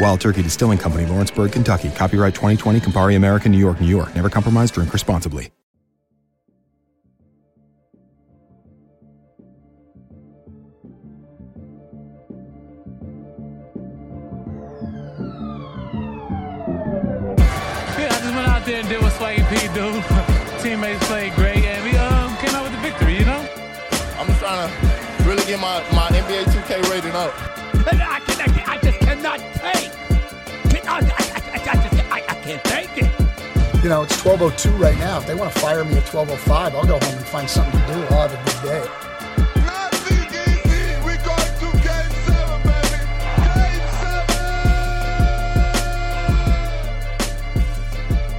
Wild Turkey Distilling Company, Lawrenceburg, Kentucky. Copyright 2020, Campari American, New York, New York. Never compromise, drink responsibly. Yeah, I just went out there and did what Swaggy P do. Teammates played great, and we um, came out with the victory, you know? I'm just trying to really get my, my NBA 2K rating up. I, can, cannot take. I, I, I, I, just, I, I can't take it. You know, it's 12.02 right now. If they want to fire me at 12.05, I'll go home and find something to do. I'll have a good day. Not CGC, going to game seven, baby. Game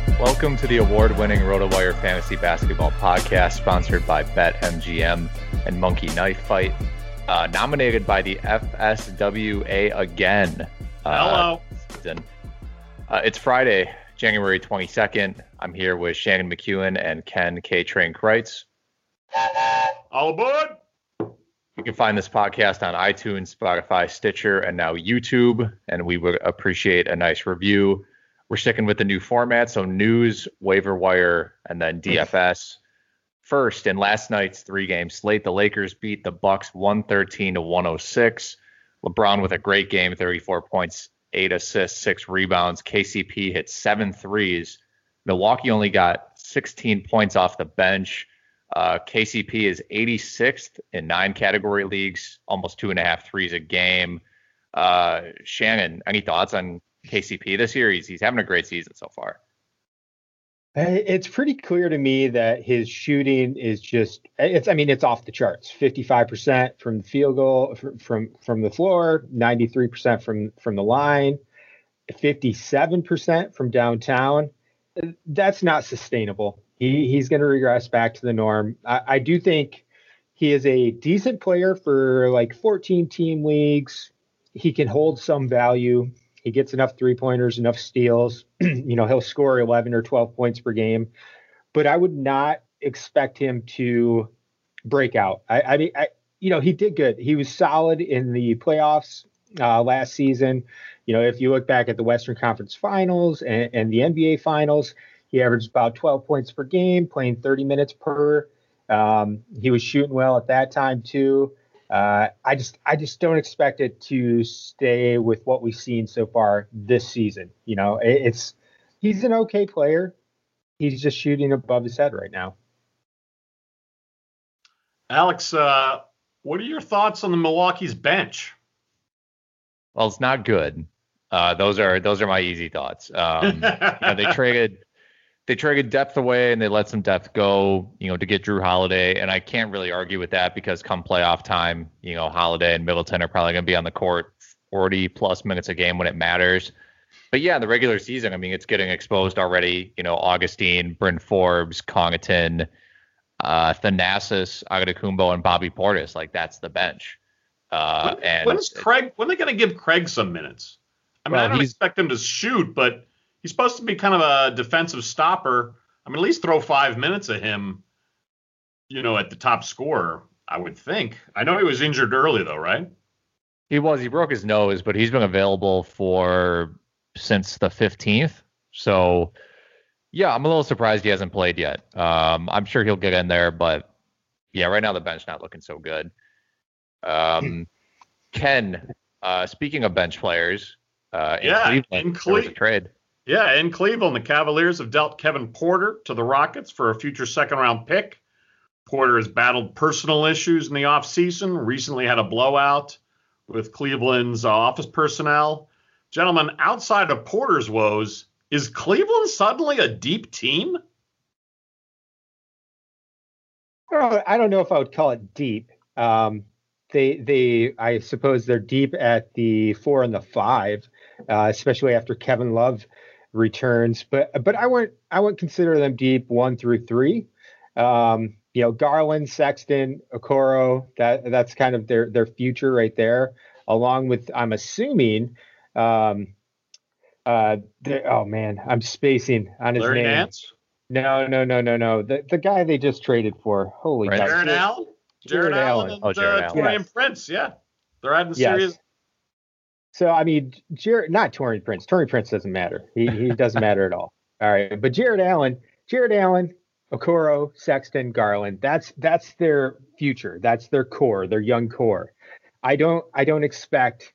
seven. Welcome to the award winning RotoWire Fantasy Basketball Podcast, sponsored by BetMGM and Monkey Knife Fight. Uh, nominated by the FSWA again. Uh, Hello. Uh, it's Friday, January 22nd. I'm here with Shannon McEwen and Ken K. Train Crites. All aboard. You can find this podcast on iTunes, Spotify, Stitcher, and now YouTube. And we would appreciate a nice review. We're sticking with the new format, so news, waiver wire, and then DFS. First, in last night's three-game slate, the Lakers beat the Bucks 113 to 106. LeBron with a great game, 34 points, eight assists, six rebounds. KCP hit seven threes. Milwaukee only got 16 points off the bench. Uh, KCP is 86th in nine category leagues, almost two and a half threes a game. Uh, Shannon, any thoughts on KCP this year? He's, he's having a great season so far. Uh, it's pretty clear to me that his shooting is just uh, it's I mean it's off the charts. 55% from the field goal from from the floor, 93% from from the line, 57% from downtown. That's not sustainable. He he's going to regress back to the norm. I, I do think he is a decent player for like 14 team leagues. He can hold some value. He gets enough three pointers, enough steals. you know, he'll score 11 or 12 points per game. But I would not expect him to break out. I, I mean, I, you know, he did good. He was solid in the playoffs uh, last season. You know, if you look back at the Western Conference Finals and, and the NBA Finals, he averaged about 12 points per game, playing 30 minutes per. Um, he was shooting well at that time too. Uh, I just I just don't expect it to stay with what we've seen so far this season. You know, it, it's he's an okay player. He's just shooting above his head right now. Alex, uh, what are your thoughts on the Milwaukee's bench? Well, it's not good. Uh, those are those are my easy thoughts. Um, you know, they traded they traded depth away and they let some depth go, you know, to get Jrue Holiday. And I can't really argue with that because come playoff time, you know, Holiday and Middleton are probably going to be on the court 40 plus minutes a game when it matters. But yeah, in the regular season, I mean, it's getting exposed already. You know, Augustin, Bryn Forbes, Connaughton, uh, Thanasis, Antetokounmpo, and Bobby Portis. Like that's the bench. Uh, when, and when is Craig? When are they going to give Craig some minutes? I mean, Well, I don't expect him to shoot, but he's supposed to be kind of a defensive stopper. I mean, at least throw five minutes at him. You know, at the top scorer, I would think. I know he was injured early though, right? He was. He broke his nose, but he's been available for since the 15th. So, yeah, I'm a little surprised he hasn't played yet. Um, I'm sure he'll get in there, but yeah, right now the bench not looking so good. Um, Ken, uh, speaking of bench players, uh, in Yeah, Cleveland, in there was a trade. Yeah, in Cleveland, the Cavaliers have dealt Kevin Porter to the Rockets for a future second round pick. Porter has battled personal issues in the offseason, recently had a blowout with Cleveland's uh, office personnel. Gentlemen, outside of Porter's woes, is Cleveland suddenly a deep team? I don't know if I would call it deep. Um, they they I suppose they're deep at the four and the five, uh, especially after Kevin Love returns. But but I wouldn't I wouldn't consider them deep one through three. Um, you know, Garland, Sexton, Okoro, that that's kind of their their future right there, along with I'm assuming um uh oh man, I'm spacing on his Larry name. Nance? No, no, no, no, no. The the guy they just traded for. Holy Right. cow. Jarrett Allen? Jarrett Allen Allen. and Oh, Jarrett uh, Allen. Taurean Yes. Prince, yeah. They're adding Yes. serious. So I mean, Jarrett, not Taurean Prince. Taurean Prince doesn't matter. He he doesn't matter at all. All right, but Jarrett Allen, Jarrett Allen, Okoro, Sexton, Garland. That's that's their future. That's their core. Their young core. I don't I don't expect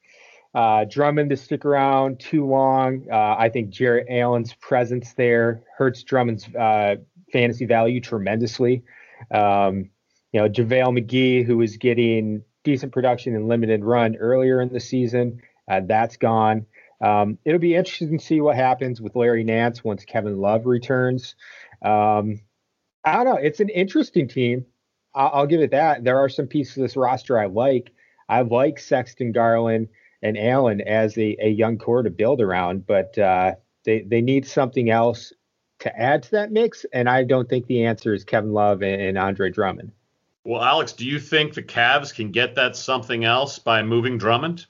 uh, Drummond to stick around too long. Uh, I think Jarrett Allen's presence there hurts Drummond's uh, fantasy value tremendously. Um, you know, JaVale McGee, who was getting decent production and limited run earlier in the season, uh, that's gone. Um, it'll be interesting to see what happens with Larry Nance once Kevin Love returns. Um, I don't know. It's an interesting team. I'll, I'll give it that. There are some pieces of this roster I like. I like Sexton, Garland, and Allen as a, a young core to build around, but uh, they they need something else to add to that mix. And I don't think the answer is Kevin Love and, and Andre Drummond. Well, Alex, do you think the Cavs can get that something else by moving Drummond?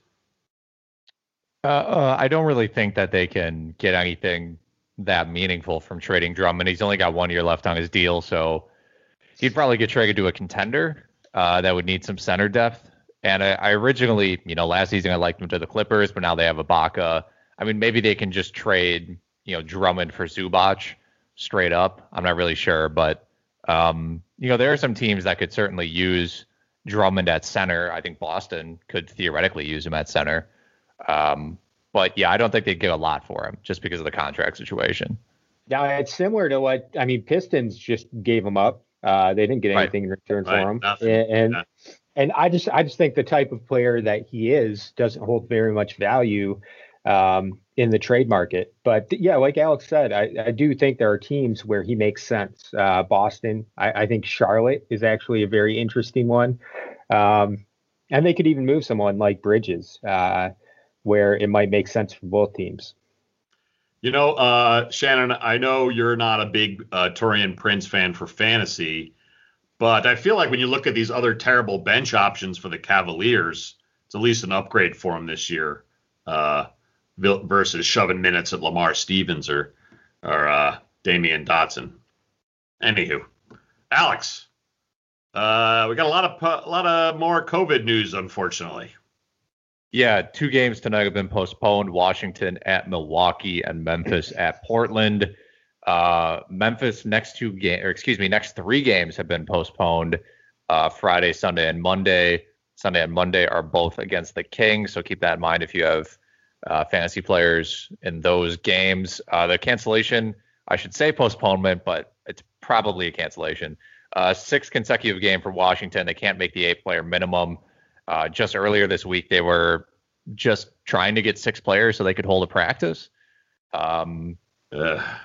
Uh, uh, I don't really think that they can get anything that meaningful from trading Drummond. He's only got one year left on his deal, so he'd probably get traded to a contender uh, that would need some center depth. And I, I originally, you know, last season I liked him to the Clippers, but now they have Ibaka. I mean, maybe they can just trade, you know, Drummond for Zubac straight up. I'm not really sure, but um, you know, there are some teams that could certainly use Drummond at center. I think Boston could theoretically use him at center. Um, but yeah, I don't think they'd give a lot for him just because of the contract situation. Now it's similar to what I mean. Pistons just gave him up. Uh, they didn't get Right. anything in return Right, for him, nothing. and and, Yeah. and I just I just think the type of player that he is doesn't hold very much value um, in the trade market. But yeah, like Alex said, I, I do think there are teams where he makes sense. Uh, Boston, I, I think Charlotte is actually a very interesting one, um, and they could even move someone like Bridges, uh, where it might make sense for both teams. You know, uh, Shannon, I know you're not a big uh, Taurean Prince fan for fantasy, but I feel like when you look at these other terrible bench options for the Cavaliers, it's at least an upgrade for them this year uh, versus shoving minutes at Lamar Stevens or or uh, Damyean Dotson. Anywho, Alex, uh, we got a lot of a lot of more COVID news, unfortunately. Yeah, two games tonight have been postponed. Washington at Milwaukee and Memphis at Portland. Uh, Memphis next two game or excuse me, next three games have been postponed. Uh, Friday, Sunday, and Monday. Sunday and Monday are both against the Kings. So keep that in mind if you have uh, fantasy players in those games. Uh, the cancellation, I should say postponement, but it's probably a cancellation. Uh, sixth consecutive game for Washington. They can't make the eight player minimum. Uh, just earlier this week, they were just trying to get six players so they could hold a practice. Um,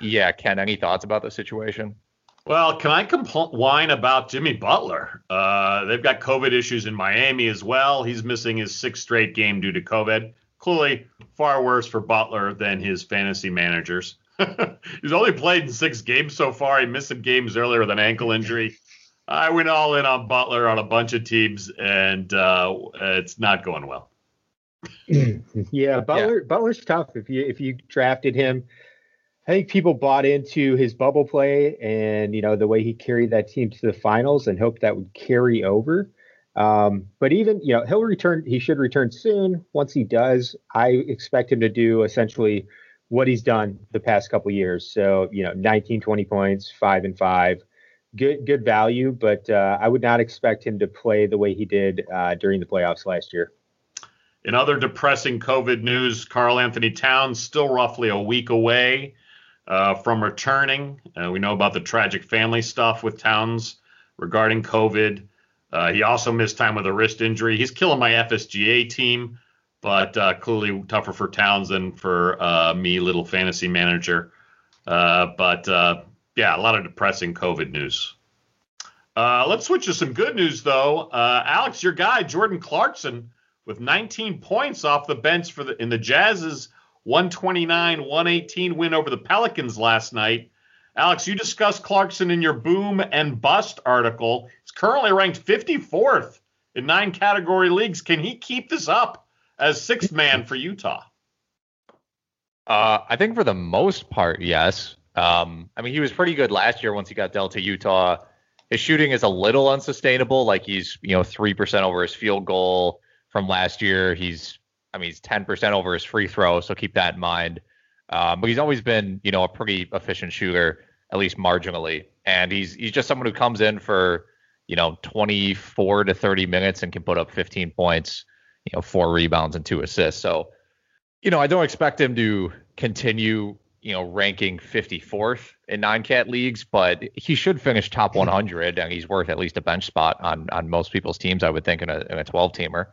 yeah, Ken, any thoughts about the situation? Well, can I compl- whine about Jimmy Butler? Uh, they've got COVID issues in Miami as well. He's missing his sixth straight game due to COVID. Clearly, far worse for Butler than his fantasy managers. He's only played in six games so far. He missed some games earlier with an ankle injury. I went all in on Butler on a bunch of teams, and uh, it's not going well. yeah, Butler Butler's tough. If you if you drafted him, I think people bought into his bubble play and you know the way he carried that team to the finals and hoped that would carry over. Um, but even you know he'll return. He should return soon. Once he does, I expect him to do essentially what he's done the past couple years. So you know 19, 20 points, five and five. Good good value, but uh, I would not expect him to play the way he did uh, during the playoffs last year. In other depressing COVID news, Karl Anthony Towns still roughly a week away uh, from returning. Uh, we know about the tragic family stuff with Towns regarding COVID. Uh, he also missed time with a wrist injury. He's killing my FSGA team, but uh, clearly tougher for Towns than for me, little fantasy manager. But yeah, a lot of depressing COVID news. let's switch to some good news, though. Alex, your guy, Jordan Clarkson with 19 points off the bench for the in the Jazz's 129-118 win over the Pelicans last night. Alex, you discussed Clarkson in your boom and bust article. He's currently ranked 54th in nine category leagues. Can he keep this up as sixth man for Utah? Uh, I think for the most part, yes. Um, I mean, he was pretty good last year once he got dealt to Utah. His shooting is a little unsustainable. Like he's, you know, three percent over his field goal from last year. He's, I mean, he's 10% over his free throw, so keep that in mind. Um, but he's always been, you know, a pretty efficient shooter, at least marginally. And he's he's just someone who comes in for, you know, 24 to 30 minutes and can put up 15 points, you know, four rebounds and two assists. So, you know, I don't expect him to continue, you know, ranking 54th in non-cat leagues, but he should finish top 100, and he's worth at least a bench spot on on most people's teams, I would think, in a in a 12 teamer.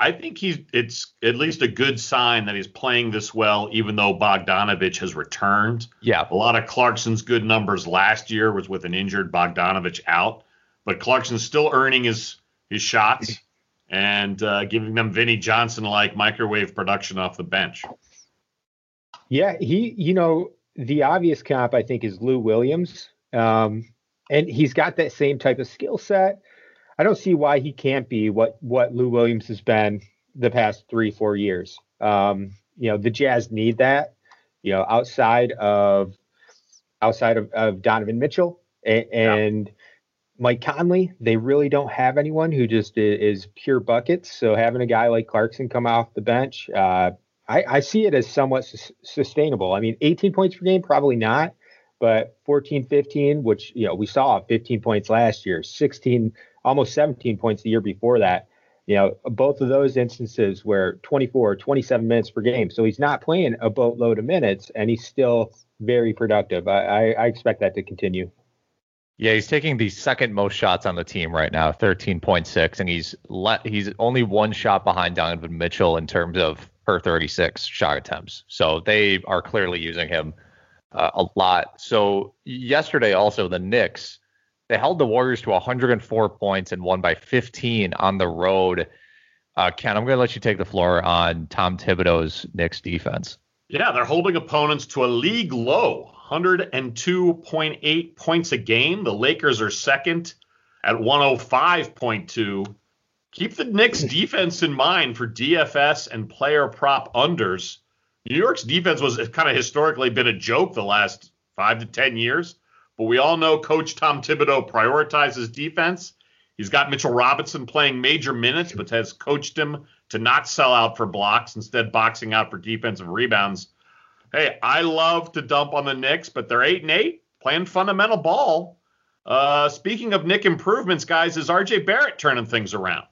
I think he's it's at least a good sign that he's playing this well, even though Bogdanovic has returned. Yeah. A lot of Clarkson's good numbers last year was with an injured Bogdanovic out, but Clarkson's still earning his his shots and uh, giving them Vinnie Johnson like microwave production off the bench. Yeah, he you know the obvious comp I think is Lou Williams, um, and he's got that same type of skill set I don't see why he can't be what what Lou Williams has been the past three four years. Um, you know, the Jazz need that. You know, outside of outside of, of Donovan Mitchell and, and yeah. Mike Conley, they really don't have anyone who just is, is, pure buckets. So having a guy like Clarkson come off the bench, uh, I, I, see it as somewhat su- sustainable. I mean, 18 points per game, probably not, but 14, 15, which you know we saw 15 points last year, 16 almost 17 points the year before that. You know, both of those instances where 24, 27 minutes per game. So he's not playing a boatload of minutes and he's still very productive. I, I, I expect that to continue. Yeah, he's taking the second most shots on the team right now, 13.6, and he's let he's only one shot behind Donovan Mitchell in terms of per 36 shot attempts. So they are clearly using him uh, a lot. So yesterday also the Knicks they held the Warriors to 104 points and won by 15 on the road. Uh, Ken, I'm going to let you take the floor on Tom Thibodeau's Knicks defense. Yeah, they're holding opponents to a league low 102.8 points a game. The Lakers are second at 105.2. Keep the Knicks defense in mind for DFS and player prop unders. New York's defense was kind of historically been a joke the last five to 10 years. But we all know Coach Tom Thibodeau prioritizes defense. He's got Mitchell Robinson playing major minutes, but has coached him to not sell out for blocks, instead boxing out for defensive rebounds. Hey, I love to dump on the Knicks, but they're eight and eight, playing fundamental ball. Uh, speaking of Knick improvements, guys, is RJ Barrett turning things around?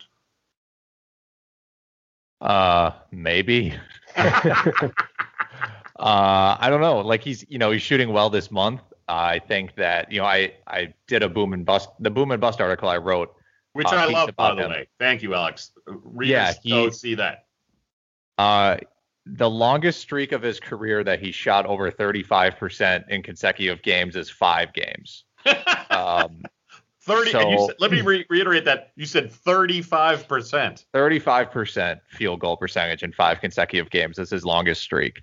Uh, maybe. uh, I don't know. Like he's, you know, he's shooting well this month. I think that, you know, I I did a boom and bust the boom and bust article I wrote, Which uh, I love, by the him. way. Thank you, Alex. Readers Yeah, he- don't see that. Uh, the longest streak of his career that he shot over 35% in consecutive games is five games. um, 30. and you So- said, let me re- reiterate that. You said 35%. 35% field goal percentage in five consecutive games. That's his longest streak.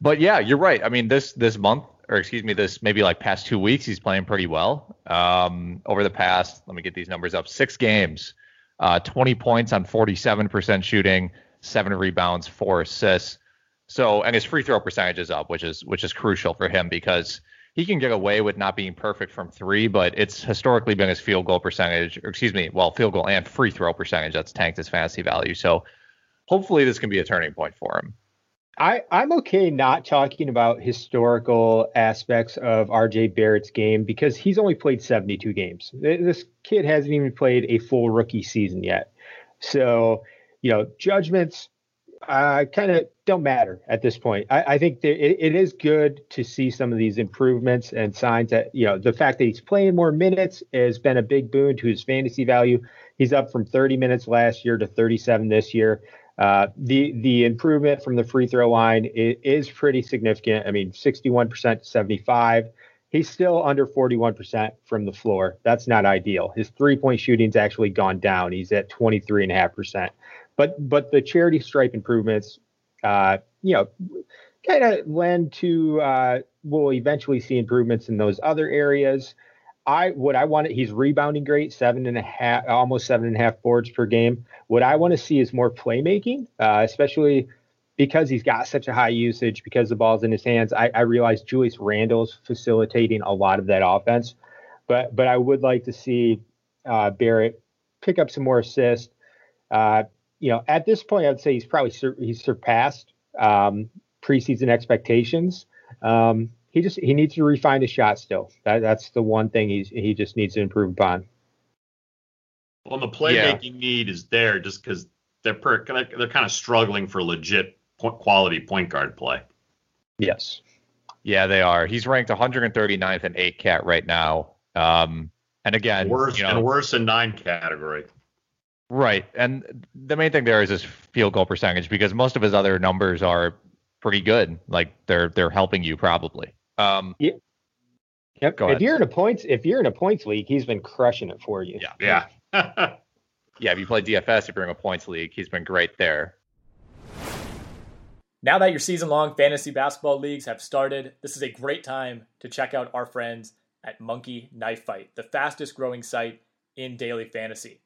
But yeah, you're right. I mean, this this month, or excuse me, this maybe like past two weeks, he's playing pretty well. Um, over the past, let me get these numbers up. Six games, uh, 20 points on 47% shooting, seven rebounds, four assists. So, and his free throw percentage is up, which is which is crucial for him because he can get away with not being perfect from three, but it's historically been his field goal percentage, or excuse me, well, field goal and free throw percentage that's tanked his fantasy value. So, hopefully, this can be a turning point for him. I, I'm okay not talking about historical aspects of RJ Barrett's game because he's only played 72 games. This kid hasn't even played a full rookie season yet. So, you know, judgments uh, kind of don't matter at this point. I, I think that it, it is good to see some of these improvements and signs that, you know, the fact that he's playing more minutes has been a big boon to his fantasy value. He's up from 30 minutes last year to 37 this year. Uh, the the improvement from the free throw line is, is pretty significant. I mean, 61% to 75. He's still under 41% from the floor. That's not ideal. His three point shooting's actually gone down. He's at 23.5%. But but the charity stripe improvements, uh, you know, kind of lend to uh, we'll eventually see improvements in those other areas. I what I want he's rebounding great, seven and a half, almost seven and a half boards per game. What I want to see is more playmaking, uh, especially because he's got such a high usage, because the ball's in his hands. I, I realize Julius Randle's facilitating a lot of that offense, but but I would like to see uh, Barrett pick up some more assists. Uh, you know, at this point, I'd say he's probably sur- he's surpassed um, preseason expectations. Um, he just he needs to refine his shot still. That, that's the one thing he's he just needs to improve upon. Well, the playmaking need is there just because they're per, they're kind of struggling for legit point, quality point guard play. Yes. Yeah, they are. He's ranked 139th in eight cat right now. Um, and again, Worse you know, and worse in nine category. Right. And the main thing there is his field goal percentage because most of his other numbers are pretty good. Like they're they're helping you probably. Um Yep. Go if you're in a points if you're in a points league, he's been crushing it for you. Yeah. Yeah. yeah, if you play DFS, if you're in a points league, he's been great there. Now that your season long fantasy basketball leagues have started, this is a great time to check out our friends at Monkey Knife Fight, the fastest growing site in daily fantasy.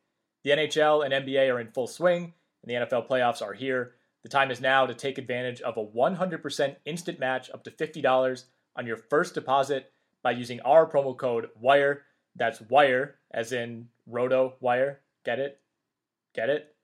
The NHL and NBA are in full swing, and the NFL playoffs are here. The time is now to take advantage of a 100% instant match up to $50 on your first deposit by using our promo code WIRE. That's WIRE, as in Roto Wire. Get it? Get it?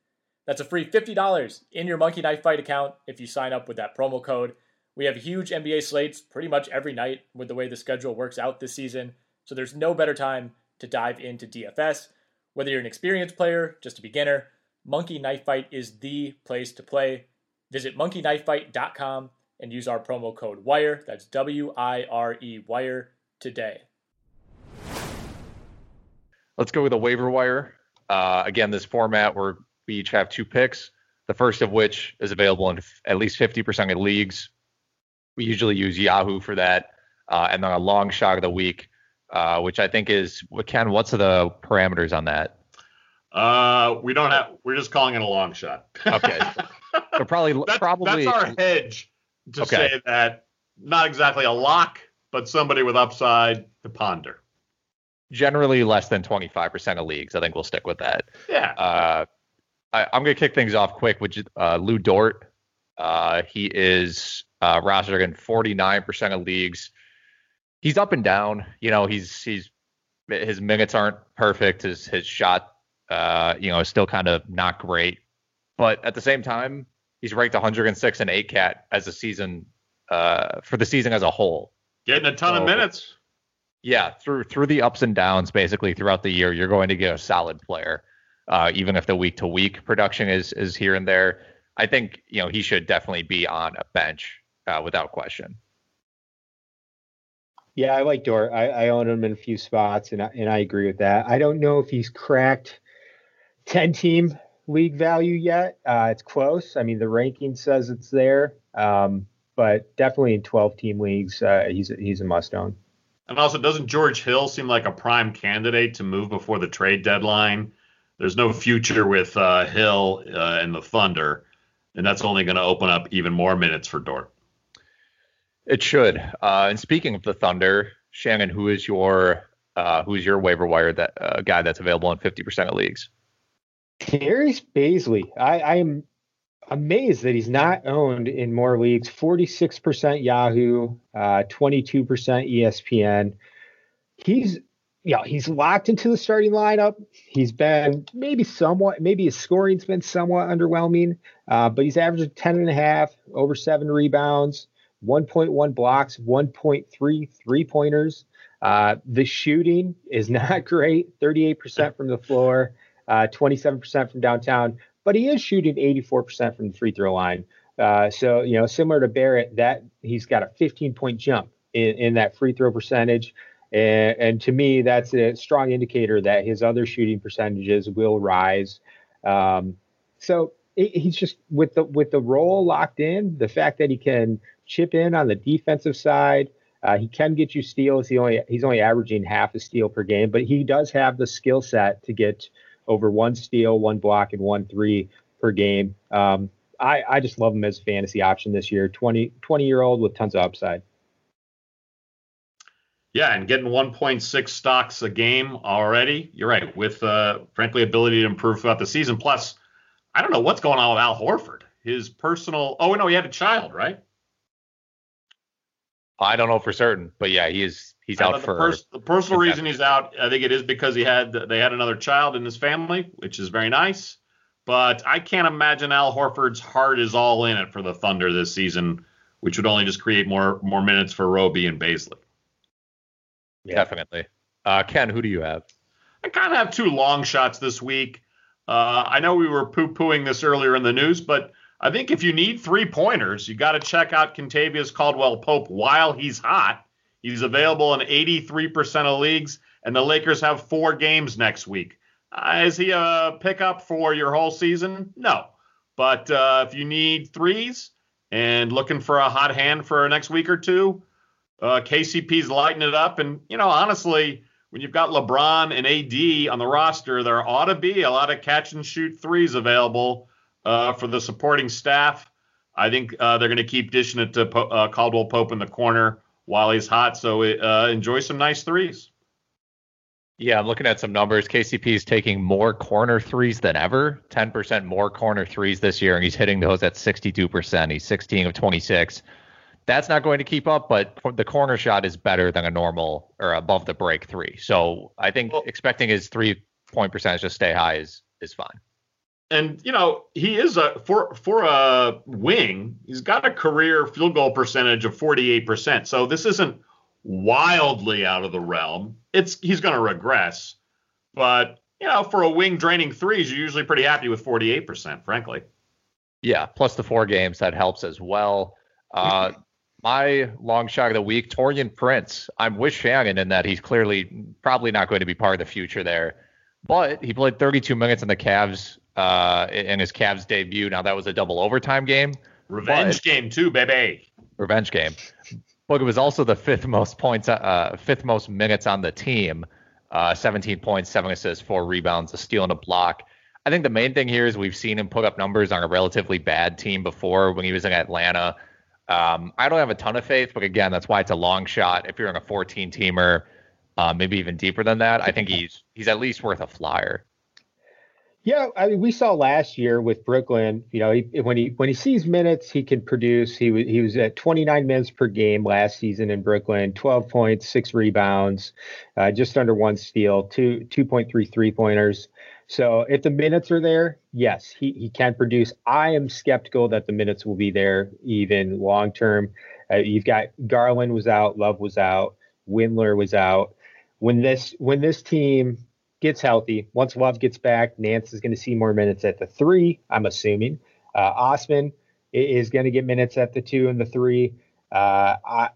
That's a free $50 in your Monkey Knife Fight account if you sign up with that promo code. We have huge NBA slates pretty much every night with the way the schedule works out this season, so there's no better time to dive into DFS. Whether you're an experienced player, just a beginner, Monkey Knife Fight is the place to play. Visit monkeyknifefight.com and use our promo code WIRE, that's W I R E WIRE, today. Let's go with a waiver wire. Uh, again, this format where we each have two picks, the first of which is available in f- at least 50% of leagues. We usually use Yahoo for that. Uh, and then a long shot of the week, uh, which I think is, Ken, what's the parameters on that? Uh, we don't have. We're just calling it a long shot. Okay. so probably, That's, probably, that's our hedge to Okay. say that not exactly a lock, but somebody with upside to ponder. generally less than 25% of leagues. I think we'll stick with that. Yeah. Uh, I, I'm going to kick things off quick with uh, Lu Dort. Uh, he is uh, rostered in 49% of leagues. He's up and down. You know, he's he's his minutes aren't perfect. His his shot, uh, you know, is still kind of not great. But at the same time, he's ranked 106 in 8 cat as a season uh, for the season as a whole. Getting a ton So- of minutes. Yeah, through through the ups and downs, basically throughout the year, you're going to get a solid player, uh, even if the week to week production is is here and there. I think you know he should definitely be on a bench uh, without question. Yeah, I like Dort. I, I own him in a few spots, and I, and I agree with that. I don't know if he's cracked ten team league value yet. Uh, it's close. I mean, the ranking says it's there, um, but definitely in twelve team leagues, uh, he's he's a must own. And also, doesn't George Hill seem like a prime candidate to move before the trade deadline? There's no future with uh, Hill uh, and the Thunder, and that's only going to open up even more minutes for Dort. It should. Uh, and speaking of the Thunder, Shannon, who is your uh, who is your waiver wire that uh, guy that's available in 50% of leagues? Darius Bazley. I, I am amazed that he's not owned in more leagues. 46% Yahoo, uh, 22% ESPN. He's yeah, he's locked into the starting lineup. He's been maybe somewhat, maybe his scoring's been somewhat underwhelming, uh, but he's averaging 10 and a half, over seven rebounds, 1.1 blocks, 1.3 three pointers. Uh, the shooting is not great 38% from the floor, uh, 27% from downtown, but he is shooting 84% from the free throw line. Uh, so, you know, similar to Barrett, that he's got a 15 point jump in, in that free throw percentage. And, and, to me, that's a strong indicator that his other shooting percentages will rise. Um, so he's just with the with the role locked in, the fact that he can chip in on the defensive side, uh, he can get you steals. He only he's only averaging half a steal per game, but he does have the skill set to get over one steal, one block, and one three per game. Um, I, I just love him as a fantasy option this year. 20, 20 year old with tons of upside. Yeah, and getting 1.6 stocks a game already. You're right. With uh, frankly ability to improve throughout the season. Plus, I don't know what's going on with Al Horford. His personal. Oh no, he had a child, right? I don't know for certain, but yeah, he is. He's out the for pers- the personal reason he's out. I think it is because he had they had another child in his family, which is very nice. But I can't imagine Al Horford's heart is all in it for the Thunder this season, which would only just create more more minutes for Roby and Bazley. Yeah. Definitely. Uh, Ken, who do you have? I kind of have two long shots this week. Uh, I know we were poo pooing this earlier in the news, but I think if you need three pointers, you got to check out Kentavious Caldwell Pope while he's hot. He's available in 83% of leagues, and the Lakers have four games next week. Uh, is he a pickup for your whole season? No. But uh, if you need threes and looking for a hot hand for next week or two, uh, KCP's lighting it up. And, you know, honestly, when you've got LeBron and AD on the roster, there ought to be a lot of catch and shoot threes available uh, for the supporting staff. I think uh, they're going to keep dishing it to po- uh, Caldwell Pope in the corner while he's hot. So uh, enjoy some nice threes. Yeah, I'm looking at some numbers. KCP is taking more corner threes than ever, 10% more corner threes this year, and he's hitting those at 62%. He's 16 of 26 that's not going to keep up, but the corner shot is better than a normal or above the break three. So I think well, expecting his three point percentage to stay high is is fine. And you know he is a for for a wing. He's got a career field goal percentage of 48 percent. So this isn't wildly out of the realm. It's he's going to regress, but you know for a wing draining threes, you're usually pretty happy with 48 percent, frankly. Yeah, plus the four games that helps as well. Uh, my long shot of the week, Taurean Prince. I'm with Shannon in that he's clearly probably not going to be part of the future there. But he played 32 minutes in the Cavs uh, in his Cavs debut. Now that was a double overtime game. Revenge but, game too, baby. Revenge game. But it was also the fifth most points, uh, fifth most minutes on the team. Uh, 17 points, seven assists, four rebounds, a steal and a block. I think the main thing here is we've seen him put up numbers on a relatively bad team before when he was in Atlanta. Um, I don't have a ton of faith, but again, that's why it's a long shot. If you're in a 14 teamer, uh, maybe even deeper than that, I think he's he's at least worth a flyer. Yeah, I mean, we saw last year with Brooklyn. You know, he, when he when he sees minutes, he can produce. He was he was at 29 minutes per game last season in Brooklyn, 12 points, six rebounds, uh, just under one steal, two 2.3 three pointers. So if the minutes are there, yes, he, he can produce. I am skeptical that the minutes will be there even long term. Uh, you've got Garland was out, Love was out, Windler was out. When this when this team gets healthy, once Love gets back, Nance is going to see more minutes at the three. I'm assuming. Uh, Osman is going to get minutes at the two and the three. Uh, I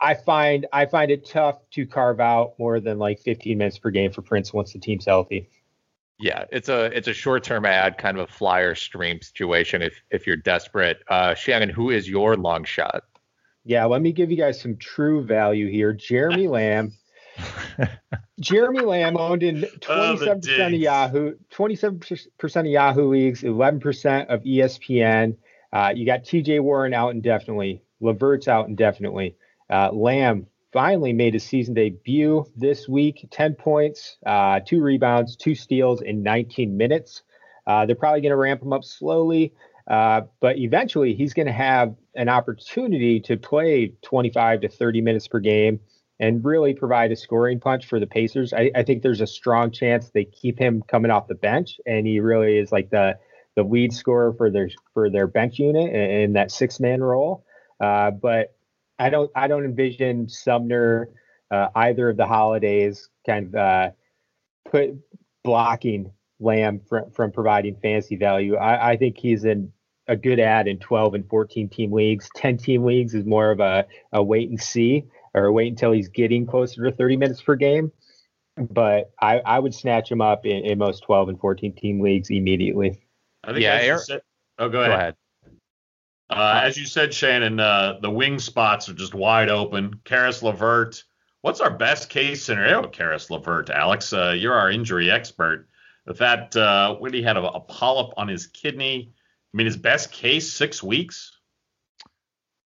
I find I find it tough to carve out more than like 15 minutes per game for Prince once the team's healthy. Yeah, it's a it's a short term ad, kind of a flyer stream situation if if you're desperate. Uh, Shannon, who is your long shot? Yeah, let me give you guys some true value here. Jeremy Lamb. Jeremy Lamb owned in 27% of Yahoo, 27% of Yahoo leagues, 11% of ESPN. Uh, you got TJ Warren out indefinitely. LeVert's out indefinitely. Uh, Lamb finally made his season debut this week 10 points, uh, two rebounds, two steals in 19 minutes. Uh, they're probably going to ramp him up slowly, uh, but eventually he's going to have an opportunity to play 25 to 30 minutes per game and really provide a scoring punch for the Pacers. I, I think there's a strong chance they keep him coming off the bench, and he really is like the the lead scorer for their for their bench unit in, in that six man role. Uh, but I don't I don't envision Sumner uh, either of the holidays kind of uh, put blocking Lamb from, from providing fantasy value. I, I think he's in a good ad in 12 and 14 team leagues. 10 team leagues is more of a, a wait and see or wait until he's getting closer to 30 minutes per game. But I, I would snatch him up in, in most 12 and 14 team leagues immediately. I think Yeah, Aaron- said- oh, go ahead. Go ahead. Uh, as you said, Shannon, uh, the wing spots are just wide open. Caris LeVert. What's our best case scenario, Caris LeVert? Alex, uh, you're our injury expert. If that, uh, what he had a, a polyp on his kidney. I mean, his best case six weeks.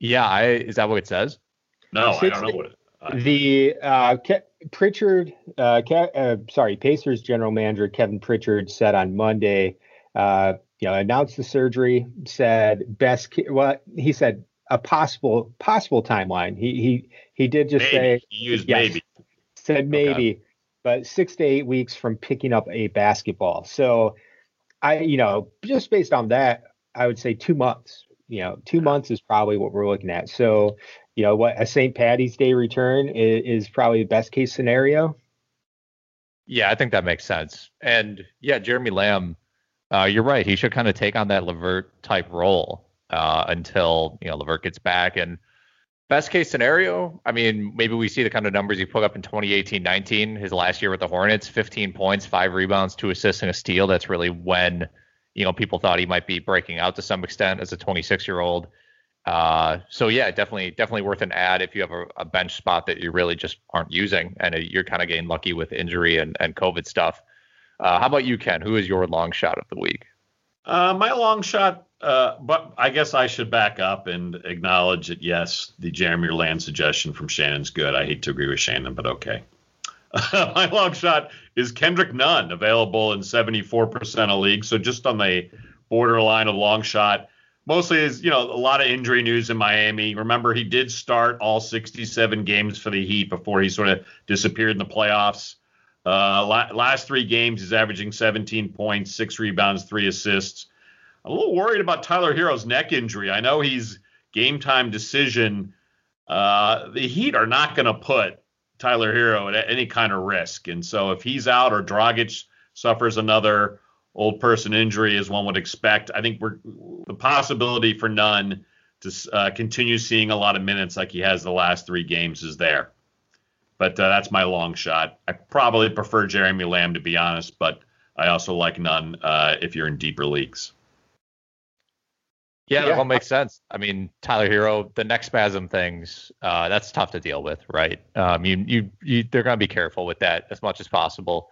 Yeah, I is that what it says? No, I don't know what. It, uh, The uh, Ke- Pritchard, uh, Ke- uh, sorry, Pacers general manager Kevin Pritchard said on Monday, uh, you know, announced the surgery, said best, ca- well, he said a possible possible timeline. He he he did just maybe. say He used yes, maybe. said maybe, but six to eight weeks from picking up a basketball. So, I you know just based on that, I would say two months. You know, two months is probably what we're looking at. So, you know, what a St. Patty's Day return is, is probably the best case scenario. Yeah, I think that makes sense. And yeah, Jeremy Lamb, uh, you're right. He should kind of take on that LeVert type role uh, until you know LeVert gets back. And best case scenario, I mean, maybe we see the kind of numbers he put up in 2018-19, his last year with the Hornets, 15 points, five rebounds, two assists, and a steal. That's really when you know people thought he might be breaking out to some extent as a 26 year old. Uh, so yeah, definitely, definitely worth an ad if you have a, a bench spot that you really just aren't using, and uh, you're kind of getting lucky with injury and, and COVID stuff. Uh, how about you, Ken? Who is your long shot of the week? Uh, my long shot, uh, but I guess I should back up and acknowledge that yes, the Jeremy Lamb suggestion from Shannon's good. I hate to agree with Shannon, but okay. my long shot is Kendrick Nunn, available in 74% of leagues, so just on the borderline of long shot. Mostly is you know a lot of injury news in Miami. Remember he did start all 67 games for the Heat before he sort of disappeared in the playoffs. Uh, la- last three games, he's averaging 17 points, six rebounds, three assists. I'm a little worried about Tyler Herro's neck injury. I know he's game time decision. Uh, the Heat are not going to put Tyler Herro at any kind of risk. And so if he's out or Dragic suffers another old person injury, as one would expect, I think we're the possibility for Nunn to uh, continue seeing a lot of minutes like he has the last three games is there. But uh, that's my long shot. I probably prefer Jeremy Lamb to be honest, but I also like Nunn uh, if you're in deeper leagues. Yeah, Yeah. that all makes sense. I mean, Tyler Herro, the neck spasm things, uh, that's tough to deal with, right? Um, you, you, you, they're going to be careful with that as much as possible.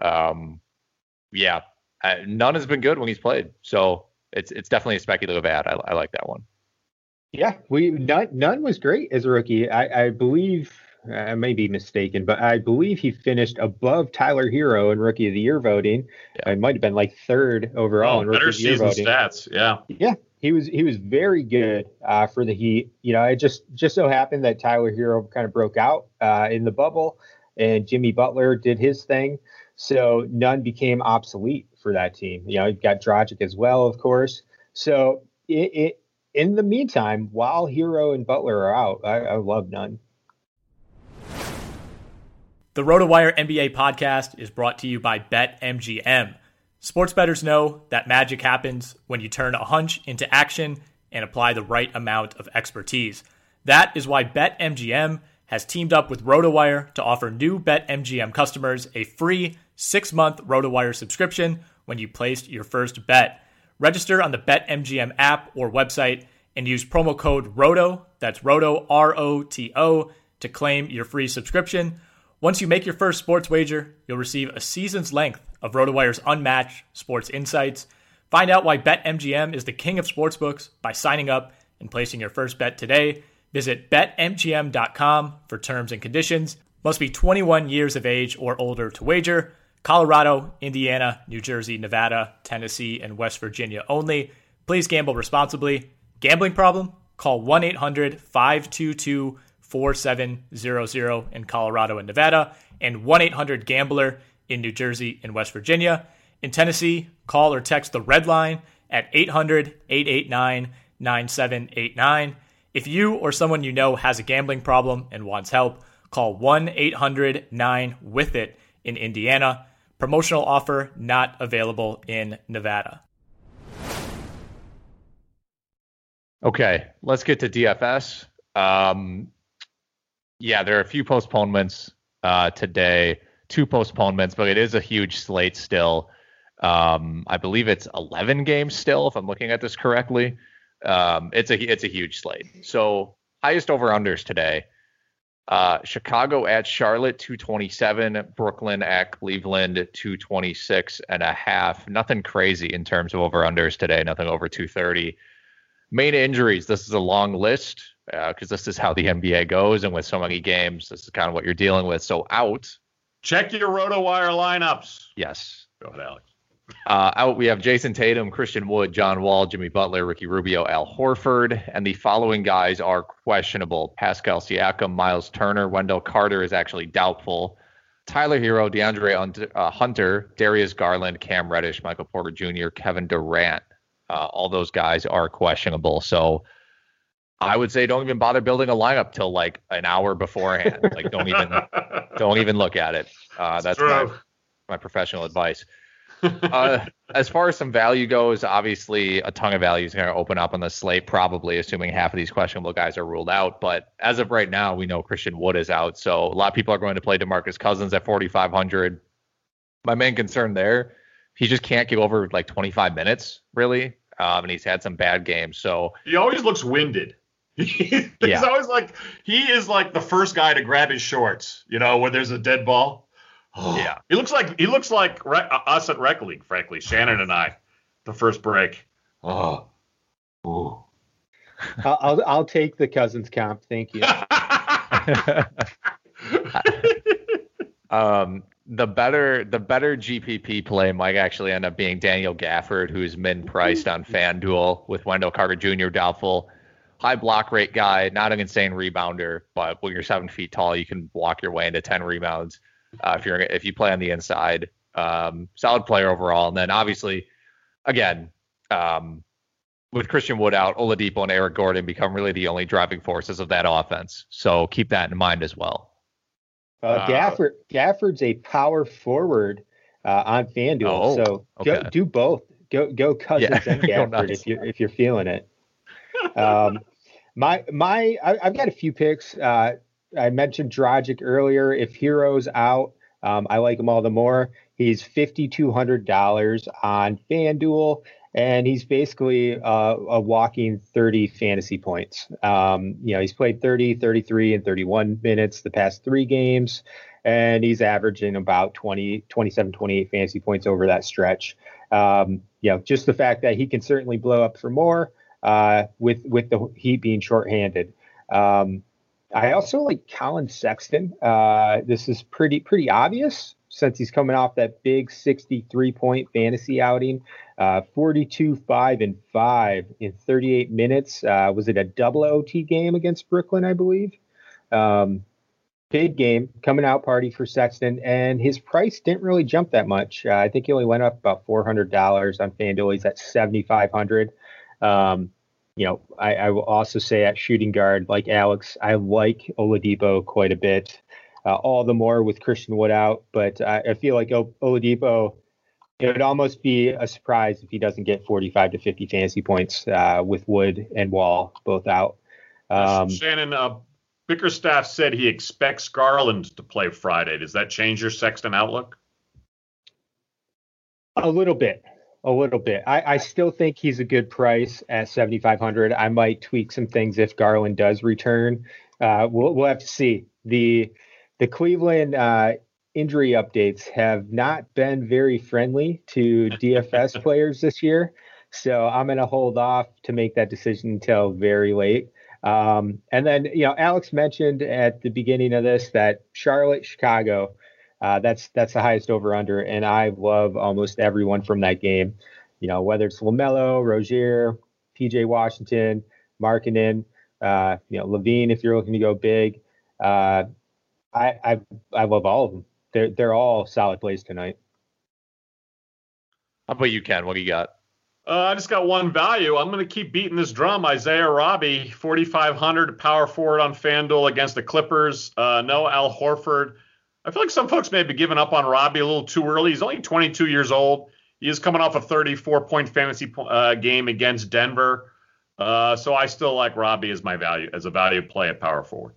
Um, yeah, uh, Nunn has been good when he's played, so it's it's definitely a speculative ad. I, I like that one. Yeah, we Nunn, Nunn was great as a rookie. I, I believe I may be mistaken, but I believe he finished above Tyler Herro in Rookie of the Year voting. Yeah. It might have been like third overall Oh, in Rookie better of the Year season voting. stats. Yeah. Yeah, he was he was very good uh, for the Heat. You know, it just just so happened that Tyler Herro kind of broke out uh, in the bubble, and Jimmy Butler did his thing. So Nunn became obsolete for that team. You know, you got Dragic as well, of course. So it, it in the meantime, while Herro and Butler are out, I, I love Nunn. The RotoWire NBA podcast is brought to you by BetMGM. Sports bettors know that magic happens when you turn a hunch into action and apply the right amount of expertise. That is why BetMGM has teamed up with RotoWire to offer new BetMGM customers a free six month RotoWire subscription when you place your first bet. Register on the BetMGM app or website and use promo code ROTO, that's ROTO, R O T O, to claim your free subscription. Once you make your first sports wager, you'll receive a season's length of RotoWire's unmatched sports insights. Find out why BetMGM is the king of sportsbooks by signing up and placing your first bet today. Visit betmgm.com for terms and conditions. Must be 21 years of age or older to wager. Colorado, Indiana, New Jersey, Nevada, Tennessee, and West Virginia only. Please gamble responsibly. Gambling problem? Call 1 800 522 4700 in Colorado and Nevada, and 1 800 Gambler in New Jersey and West Virginia. In Tennessee, call or text the red line at 800 889 9789. If you or someone you know has a gambling problem and wants help, call 1 800 9 with it in Indiana. Promotional offer not available in Nevada. Okay, let's get to DFS. Um, yeah, there are a few postponements uh, today, two postponements, but it is a huge slate still. Um, I believe it's 11 games still, if I'm looking at this correctly. Um, it's a it's a huge slate. So highest over unders today. Uh, Chicago at Charlotte 227, Brooklyn at Cleveland 226 and a half. Nothing crazy in terms of over unders today. Nothing over 230. Main injuries. This is a long list because uh, this is how the NBA goes, and with so many games, this is kind of what you're dealing with. So out. Check your RotoWire lineups. Yes. Go ahead, Alex. Uh, out we have Jayson Tatum, Christian Wood, John Wall, Jimmy Butler, Ricky Rubio, Al Horford, and the following guys are questionable: Pascal Siakam, Miles Turner, Wendell Carter is actually doubtful. Tyler Herro, De'Andre uh, Hunter, Darius Garland, Cam Reddish, Michael Porter Jr., Kevin Durant. Uh, all those guys are questionable. So I would say don't even bother building a lineup till like an hour beforehand. like don't even don't even look at it. Uh, that's my, my professional advice uh, as far as some value goes, obviously a ton of value is going to open up on the slate, probably assuming half of these questionable guys are ruled out. But as of right now, we know Christian Wood is out, so a lot of people are going to play DeMarcus Cousins at 4,500. My main concern there, he just can't get over like 25 minutes, really, um, and he's had some bad games. So he always looks winded. he's yeah. always like he is like the first guy to grab his shorts, you know, when there's a dead ball. yeah, he looks like he looks like re- uh, us at Rec League, frankly. Shannon and I, the first break. Oh, Ooh. I'll, I'll, I'll take the Cousins comp. Thank you. um, the better the better GPP play might actually end up being Daniel Gafford, who's min priced on FanDuel with Wendell Carter Jr. doubtful. High block rate guy, not an insane rebounder, but when you're seven feet tall, you can block your way into ten rebounds uh, if you're if you play on the inside. Um, solid player overall, and then obviously, again, um, with Christian Wood out, Oladipo and Eric Gordon become really the only driving forces of that offense. So keep that in mind as well. Uh, Gafford Gafford's a power forward uh, on FanDuel, oh, so okay. go, do both. Go go Cousins yeah. and Gafford if you're if you're feeling it. Um, my my I, have got a few picks. Uh, I mentioned Dragic earlier. If Herro's out, um, I like him all the more. He's $5,200 on FanDuel, and he's basically uh, a walking 30 fantasy points. Um, you know, he's played 30, 33, and 31 minutes the past three games, and he's averaging about 20, 27, 28 fantasy points over that stretch. Um, you know, just the fact that he can certainly blow up for more uh, with with the Heat being shorthanded. Um, I also like Collin Sexton. Uh, this is pretty pretty obvious since he's coming off that big 63 point fantasy outing. Uh, 42, 5, and 5 in 38 minutes. Uh, was it a double OT game against Brooklyn, I believe? Um, big game, coming out party for Sexton, and his price didn't really jump that much. Uh, I think he only went up about $400 on FanDuel. He's at 7,500. Um, you know, I, I, will also say at shooting guard, like Alex, I like Oladipo quite a bit. Uh, all the more with Christian Wood out, but I, I feel like Oladipo it would almost be a surprise if he doesn't get 45 to 50 fantasy points uh, with Wood and Wall both out. Um, Shannon, uh, Bickerstaff said he expects Garland to play Friday. Does that change your Sexton outlook? A little bit, a little bit. I, I still think he's a good price at 7,500. I might tweak some things if Garland does return. Uh, we'll we'll have to see. the The Cleveland uh, injury updates have not been very friendly to DFS players this year, so I'm going to hold off to make that decision until very late. Um, and then, you know, Alex mentioned at the beginning of this that Charlotte, Chicago, uh, that's that's the highest over under, and I love almost everyone from that game. You know, whether it's LaMelo, Rozier, PJ Washington, Markkanen, uh, you know, LaVine, if you're looking to go big. Uh, I, I I love all of them. They're they're all solid plays tonight. How about you, Ken? What do you got? Uh, I just got one value. I'm going to keep beating this drum. Isaiah Roby, 4,500 power forward on FanDuel against the Clippers. Uh, no Al Horford. I feel like some folks may be giving up on Roby a little too early. He's only 22 years old. He is coming off a 34 point fantasy uh, game against Denver. Uh, so I still like Roby as my value as a value play at power forward.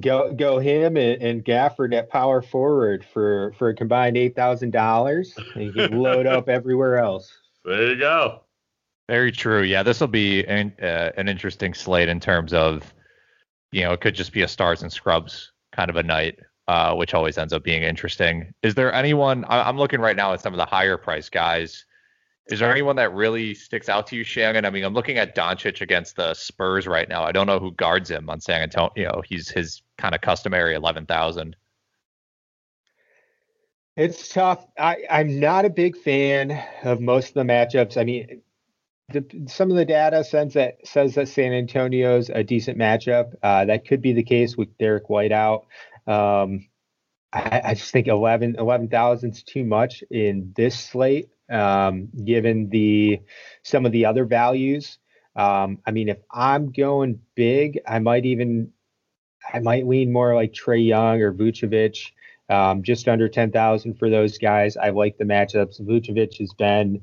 Go go him and, and Gafford at power forward for for a combined eight thousand dollars. You can load up everywhere else. There you go. Very true. Yeah, this will be an, uh, an interesting slate in terms of, you know, it could just be a stars and scrubs kind of a night, uh, which always ends up being interesting. Is there anyone? I, am looking right now at some of the higher price guys. Is there anyone that really sticks out to you, Shannon? I mean, I'm looking at Doncic against the Spurs right now. I don't know who guards him on San Antonio. You know, he's his kind of customary 11,000. It's tough. I, I'm not a big fan of most of the matchups. I mean, the, some of the data says that says that San Antonio's a decent matchup. Uh, that could be the case with Derrick White out. Um, I, I, just think 11 11,000 is too much in this slate, um, given the some of the other values. Um, I mean, if I'm going big, I might even I might lean more like Trae Young or Vucevic um, just under 10,000 for those guys. I like the matchups. Vucevic has been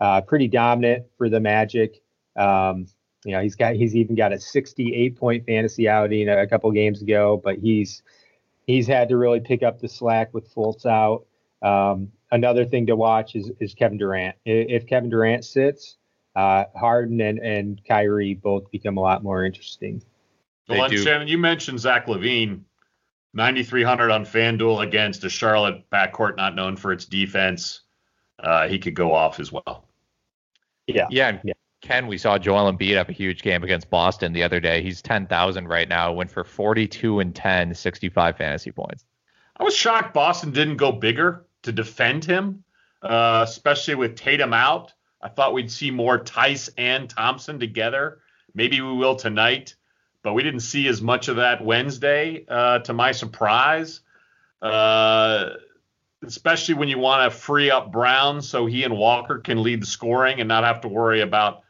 uh, pretty dominant for the Magic. Um, you know, he's got he's even got a 68 point fantasy outing a, a couple games ago, but he's he's had to really pick up the slack with Fultz out. Um, another thing to watch is is Kevin Durant. If Kevin Durant sits, uh, Harden and and Kyrie both become a lot more interesting. Well, Shannon, you mentioned Zach LaVine, 9,300 on FanDuel against a Charlotte backcourt not known for its defense. Uh, he could go off as well. Yeah. Yeah. yeah. Ken, we saw Joel Embiid have a huge game against Boston the other day. He's 10,000 right now, went for 42 and 10, 65 fantasy points. I was shocked Boston didn't go bigger to defend him, uh, especially with Tatum out. I thought we'd see more Theis and Thompson together. Maybe we will tonight but we didn't see as much of that Wednesday, uh, to my surprise. Uh, especially when you want to free up Brown so he and Walker can lead the scoring and not have to worry about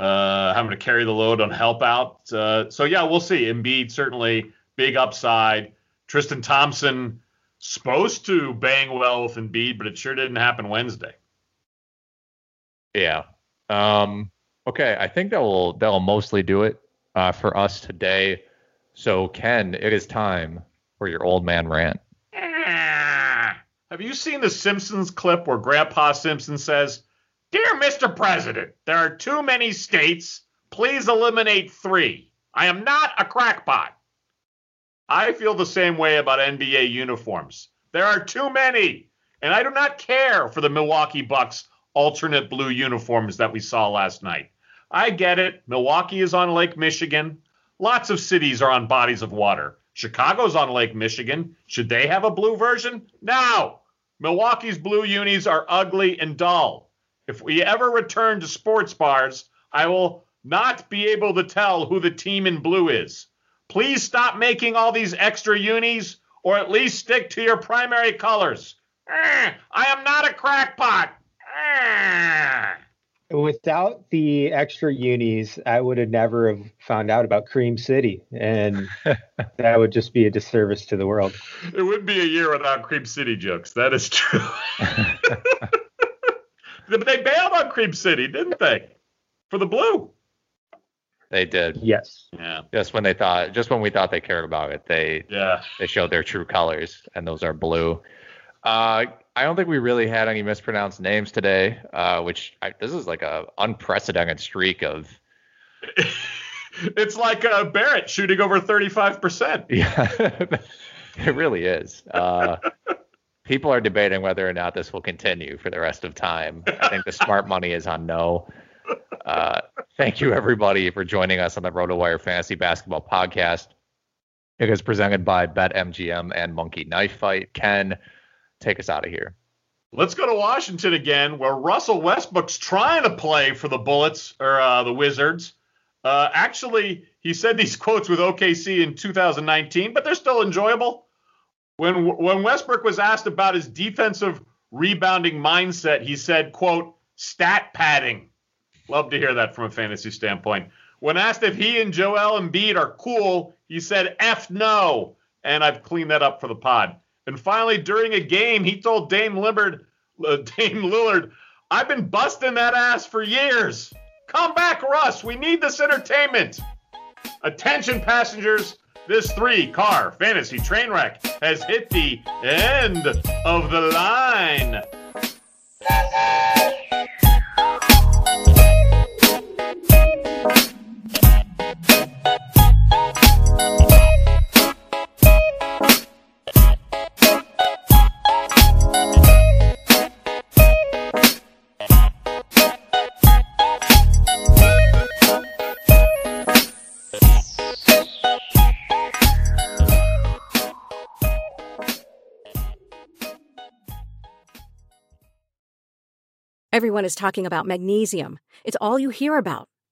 uh, having to carry the load on help out. Uh, so yeah, we'll see. Embiid certainly big upside. Tristan Thompson supposed to bang well with Embiid, but it sure didn't happen Wednesday. Yeah. Um, okay, I think that will that will mostly do it uh, for us today. So, Ken, it is time for your old man rant. Have you seen the Simpsons clip where Grandpa Simpson says, Dear Mr. President, there are too many states. Please eliminate three. I am not a crackpot. I feel the same way about NBA uniforms. There are too many, and I do not care for the Milwaukee Bucks alternate blue uniforms that we saw last night. I get it. Milwaukee is on Lake Michigan. Lots of cities are on bodies of water. Chicago's on Lake Michigan. Should they have a blue version? No. Milwaukee's blue unis are ugly and dull. If we ever return to sports bars, I will not be able to tell who the team in blue is. Please stop making all these extra unis, or at least stick to your primary colors. Eh, I am not a crackpot. Eh. Without the extra unis, I would have never have found out about Cream City, and that would just be a disservice to the world. It would be a year without Cream City jokes. That is true. They bailed on Cream City, didn't they? For the blue. They did. Yes. Yeah. Just when they thought, just when we thought they cared about it, they Yeah. they showed their true colors, and those are blue. Uh, I don't think we really had any mispronounced names today, uh, which I, this is like a unprecedented streak of. It's like uh, Barrett shooting over 35%. Yeah, it really is. Uh, people are debating whether or not this will continue for the rest of time. I think the smart money is on no. Uh, thank you everybody for joining us on the RotoWire Fantasy Basketball Podcast. It is presented by BetMGM and Monkey Knife Fight. Ken, take us out of here. Let's go to Washington again, where Russell Westbrook's trying to play for the Bullets or uh, the Wizards. Uh, actually, he said these quotes with OKC in 2019, but they're still enjoyable. When when Westbrook was asked about his defensive rebounding mindset, he said, "quote stat padding." Love to hear that from a fantasy standpoint. When asked if he and Joel Embiid are cool, he said, "F no," and I've cleaned that up for the pod. And finally, during a game, he told Dame Lillard, Dame Lillard, "I've been busting that ass for years. Come back, Russ. We need this entertainment." Attention, passengers. This three car fantasy train wreck has hit the end of the line. Everyone is talking about magnesium. It's all you hear about.